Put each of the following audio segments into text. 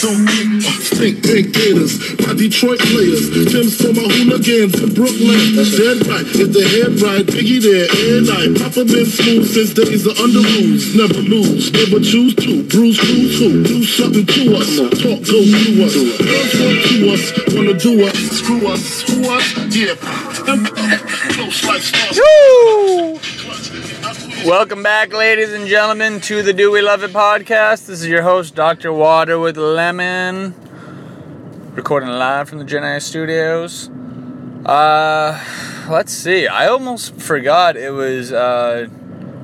Don't get stink pink gators by Detroit players. Tim's for my hooligans in Brooklyn. Dead right, if the head right, Biggie there and I. Papa been smooth since days of under rules. Never lose, never choose to. Bruise, cruise, who? Do something to us. Talk, go through us. Girls want to us, wanna do us. Screw us, who us? Yeah. Uh, close like stars. Welcome back, ladies and gentlemen, to the Do We Love It podcast. This is your host, Dr. Water with Lemon, recording live from the Gen Studios. Uh, let's see. I almost forgot it was uh,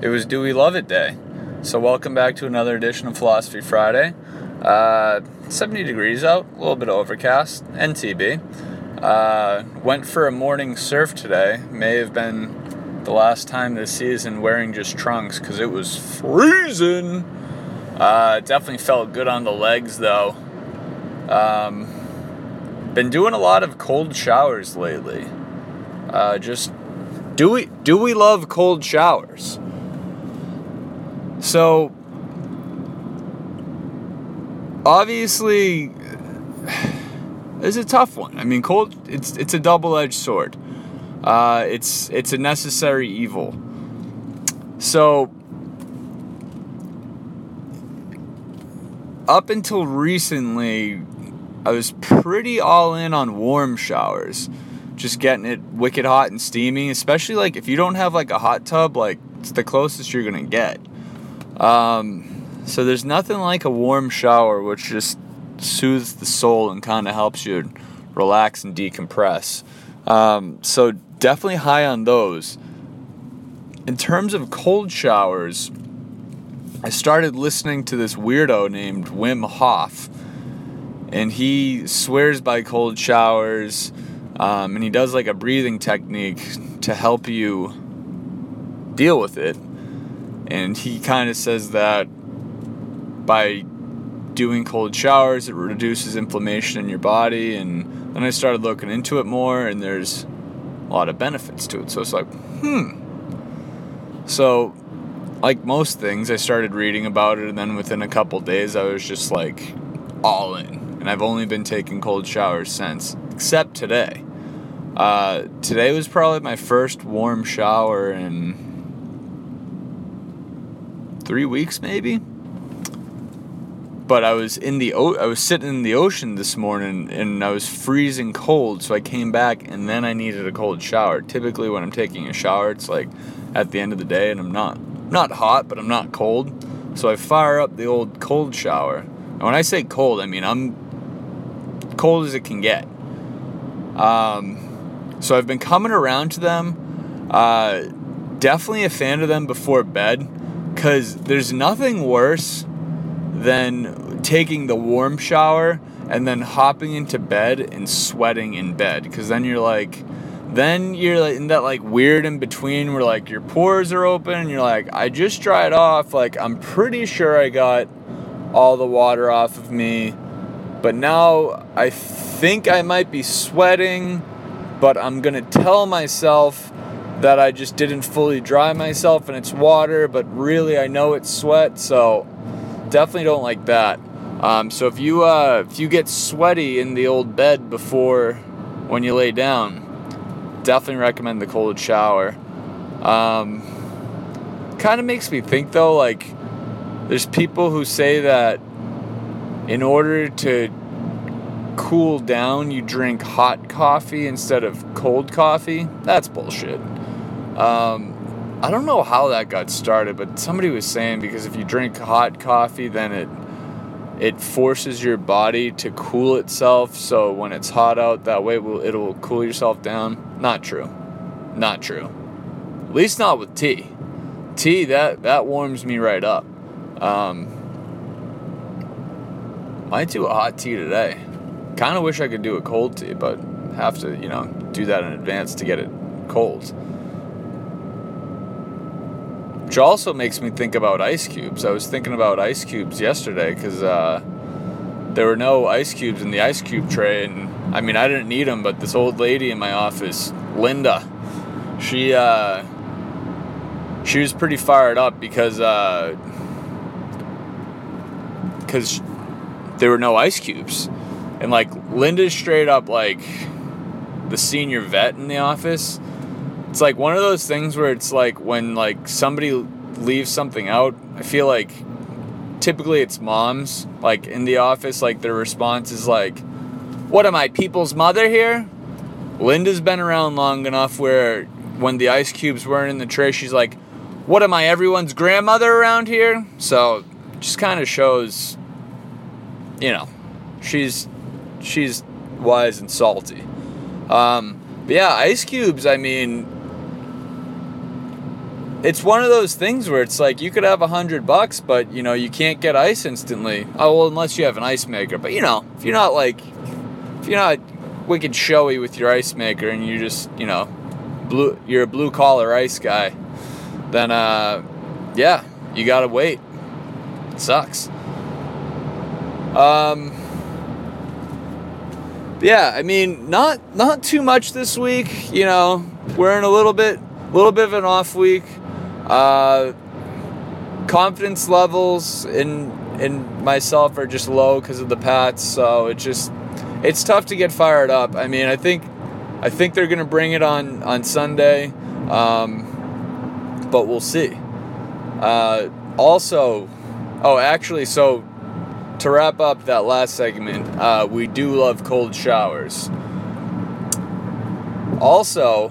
it was Do We Love It Day. So welcome back to another edition of Philosophy Friday. Uh, 70 degrees out, a little bit overcast, NTB. Uh, went for a morning surf today. May have been the last time this season wearing just trunks because it was freezing. Uh, definitely felt good on the legs though. Um, been doing a lot of cold showers lately. Uh, just do we do we love cold showers? So obviously it's a tough one. I mean, cold it's it's a double-edged sword. Uh, it's it's a necessary evil. So up until recently, I was pretty all in on warm showers, just getting it wicked hot and steamy. Especially like if you don't have like a hot tub, like it's the closest you're gonna get. Um, so there's nothing like a warm shower, which just soothes the soul and kind of helps you relax and decompress. Um, so definitely high on those. In terms of cold showers, I started listening to this weirdo named Wim Hof, and he swears by cold showers, um, and he does like a breathing technique to help you deal with it. And he kind of says that by doing cold showers, it reduces inflammation in your body. And then I started looking into it more, and there's a lot of benefits to it. So it's like, hmm. So, like most things, I started reading about it, and then within a couple days, I was just like all in. And I've only been taking cold showers since, except today. Uh, today was probably my first warm shower in three weeks, maybe. But I was in the o- I was sitting in the ocean this morning and I was freezing cold, so I came back and then I needed a cold shower. Typically, when I'm taking a shower, it's like at the end of the day, and I'm not not hot, but I'm not cold. So I fire up the old cold shower. And when I say cold, I mean I'm cold as it can get. Um, so I've been coming around to them. Uh, definitely a fan of them before bed, because there's nothing worse than taking the warm shower and then hopping into bed and sweating in bed. Because then you're like then you're like in that like weird in between where like your pores are open and you're like I just dried off like I'm pretty sure I got all the water off of me but now I think I might be sweating but I'm to tell myself that I just didn't fully dry myself and it's water but really I know it's sweat so definitely don't like that. Um, so if you uh, if you get sweaty in the old bed before when you lay down, definitely recommend the cold shower. Um, kind of makes me think though, like there's people who say that in order to cool down, you drink hot coffee instead of cold coffee. That's bullshit. Um, I don't know how that got started, but somebody was saying because if you drink hot coffee, then it it forces your body to cool itself. So when it's hot out, that way will it'll cool yourself down. Not true. Not true. At least not with tea. Tea that that warms me right up. Um, might do a hot tea today. Kind of wish I could do a cold tea, but have to you know do that in advance to get it cold. Which also makes me think about ice cubes. I was thinking about ice cubes yesterday because uh, there were no ice cubes in the ice cube tray, and I mean I didn't need them, but this old lady in my office, Linda, she uh, she was pretty fired up because because there were no ice cubes. And like Linda's straight up like the senior vet in the office. It's like one of those things where it's like when like somebody leaves something out, I feel like typically it's moms like in the office like their response is like what am I people's mother here? Linda's been around long enough where when the ice cubes weren't in the tray she's like what am I everyone's grandmother around here? So just kind of shows you know she's she's wise and salty. Um, but yeah, ice cubes. I mean, it's one of those things where it's like you could have a hundred bucks, but you know you can't get ice instantly. Oh well, unless you have an ice maker. But you know, if you're not like, if you're not wicked showy with your ice maker and you just you know, blue, you're a blue collar ice guy, then uh, yeah, you gotta wait. It sucks. Um. Yeah, I mean, not not too much this week. You know, we're in a little bit, a little bit of an off week. Uh, confidence levels in in myself are just low because of the Pats, so it just it's tough to get fired up. I mean, I think I think they're gonna bring it on on Sunday, um, but we'll see. Uh, also, oh, actually, so to wrap up that last segment, uh, we do love cold showers. Also,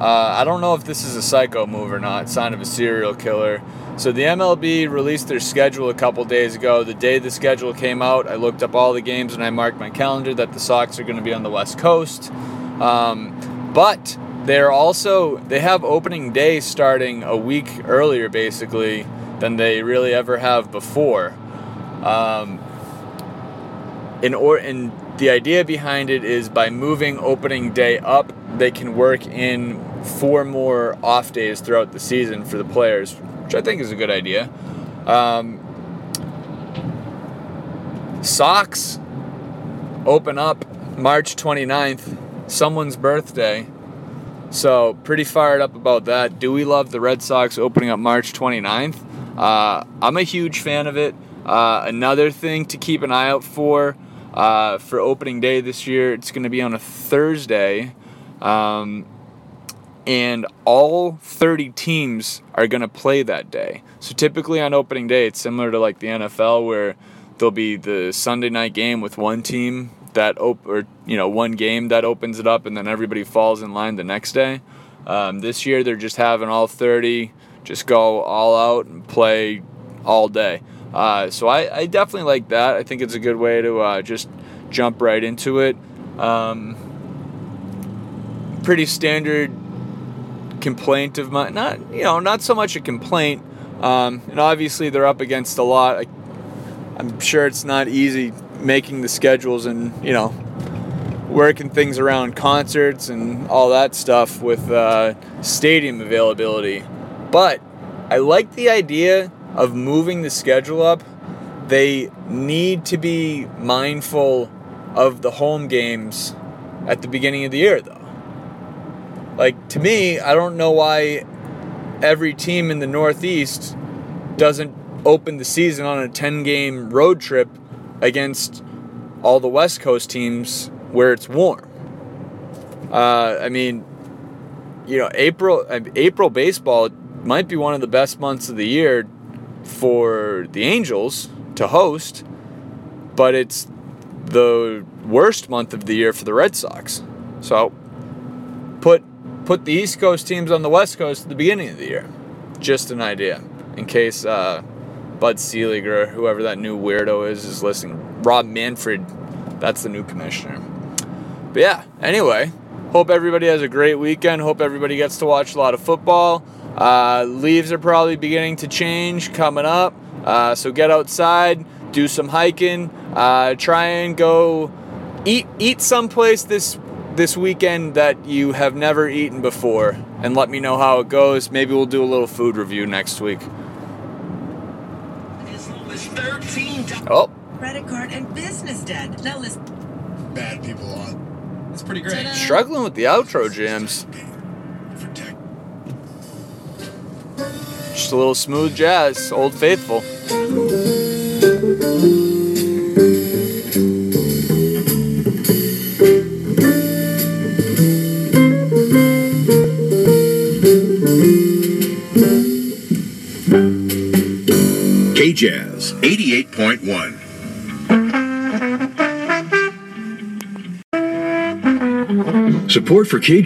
uh, I don't know if this is a psycho move or not, sign of a serial killer. So the MLB released their schedule a couple days ago. The day the schedule came out, I looked up all the games and I marked my calendar that the Sox are going to be on the West Coast. Um, but they're also they have opening day starting a week earlier, basically, than they really ever have before. Um, in or in the idea behind it is by moving opening day up, they can work in four more off days throughout the season for the players, which I think is a good idea. Um, Sox open up March 29th, someone's birthday. So, pretty fired up about that. Do we love the Red Sox opening up March 29th? Uh, I'm a huge fan of it. Uh, another thing to keep an eye out for uh, for opening day this year, it's going to be on a Thursday. Um, and all 30 teams are going to play that day. So typically on opening day, it's similar to like the NFL where there'll be the Sunday night game with one team that op- or you know one game that opens it up, and then everybody falls in line the next day. Um, this year they're just having all 30 just go all out and play all day. Uh, so I, I, definitely like that. I think it's a good way to uh, just jump right into it. Um, pretty standard complaint of mine. Not you know not so much a complaint. Um, and obviously they're up against a lot. I, I'm sure it's not easy making the schedules and you know working things around concerts and all that stuff with uh, stadium availability. But I like the idea of moving the schedule up. They need to be mindful of the home games at the beginning of the year, though. Like, to me, I don't know why every team in the Northeast doesn't open the season on a 10 game road trip against all the West Coast teams where it's warm. Uh, I mean, you know, April April baseball might be one of the best months of the year for the Angels to host, but it's the worst month of the year for the Red Sox. So put put the East Coast teams on the West Coast at the beginning of the year. Just an idea in case uh, Bud Selig or whoever that new weirdo is is listening. Rob Manfred, that's the new commissioner. But yeah, anyway, hope everybody has a great weekend. Hope everybody gets to watch a lot of football. Uh, leaves are probably beginning to change coming up. Uh, so get outside, do some hiking, uh, try and go eat eat someplace this this weekend that you have never eaten before, and let me know how it goes. Maybe we'll do a little food review next week. Oh. Credit card and business debt. Now listen. Bad people on. It's pretty great. Struggling with the outro jams. just a little smooth jazz, Old Faithful. K Jazz 88.1. Support for KJ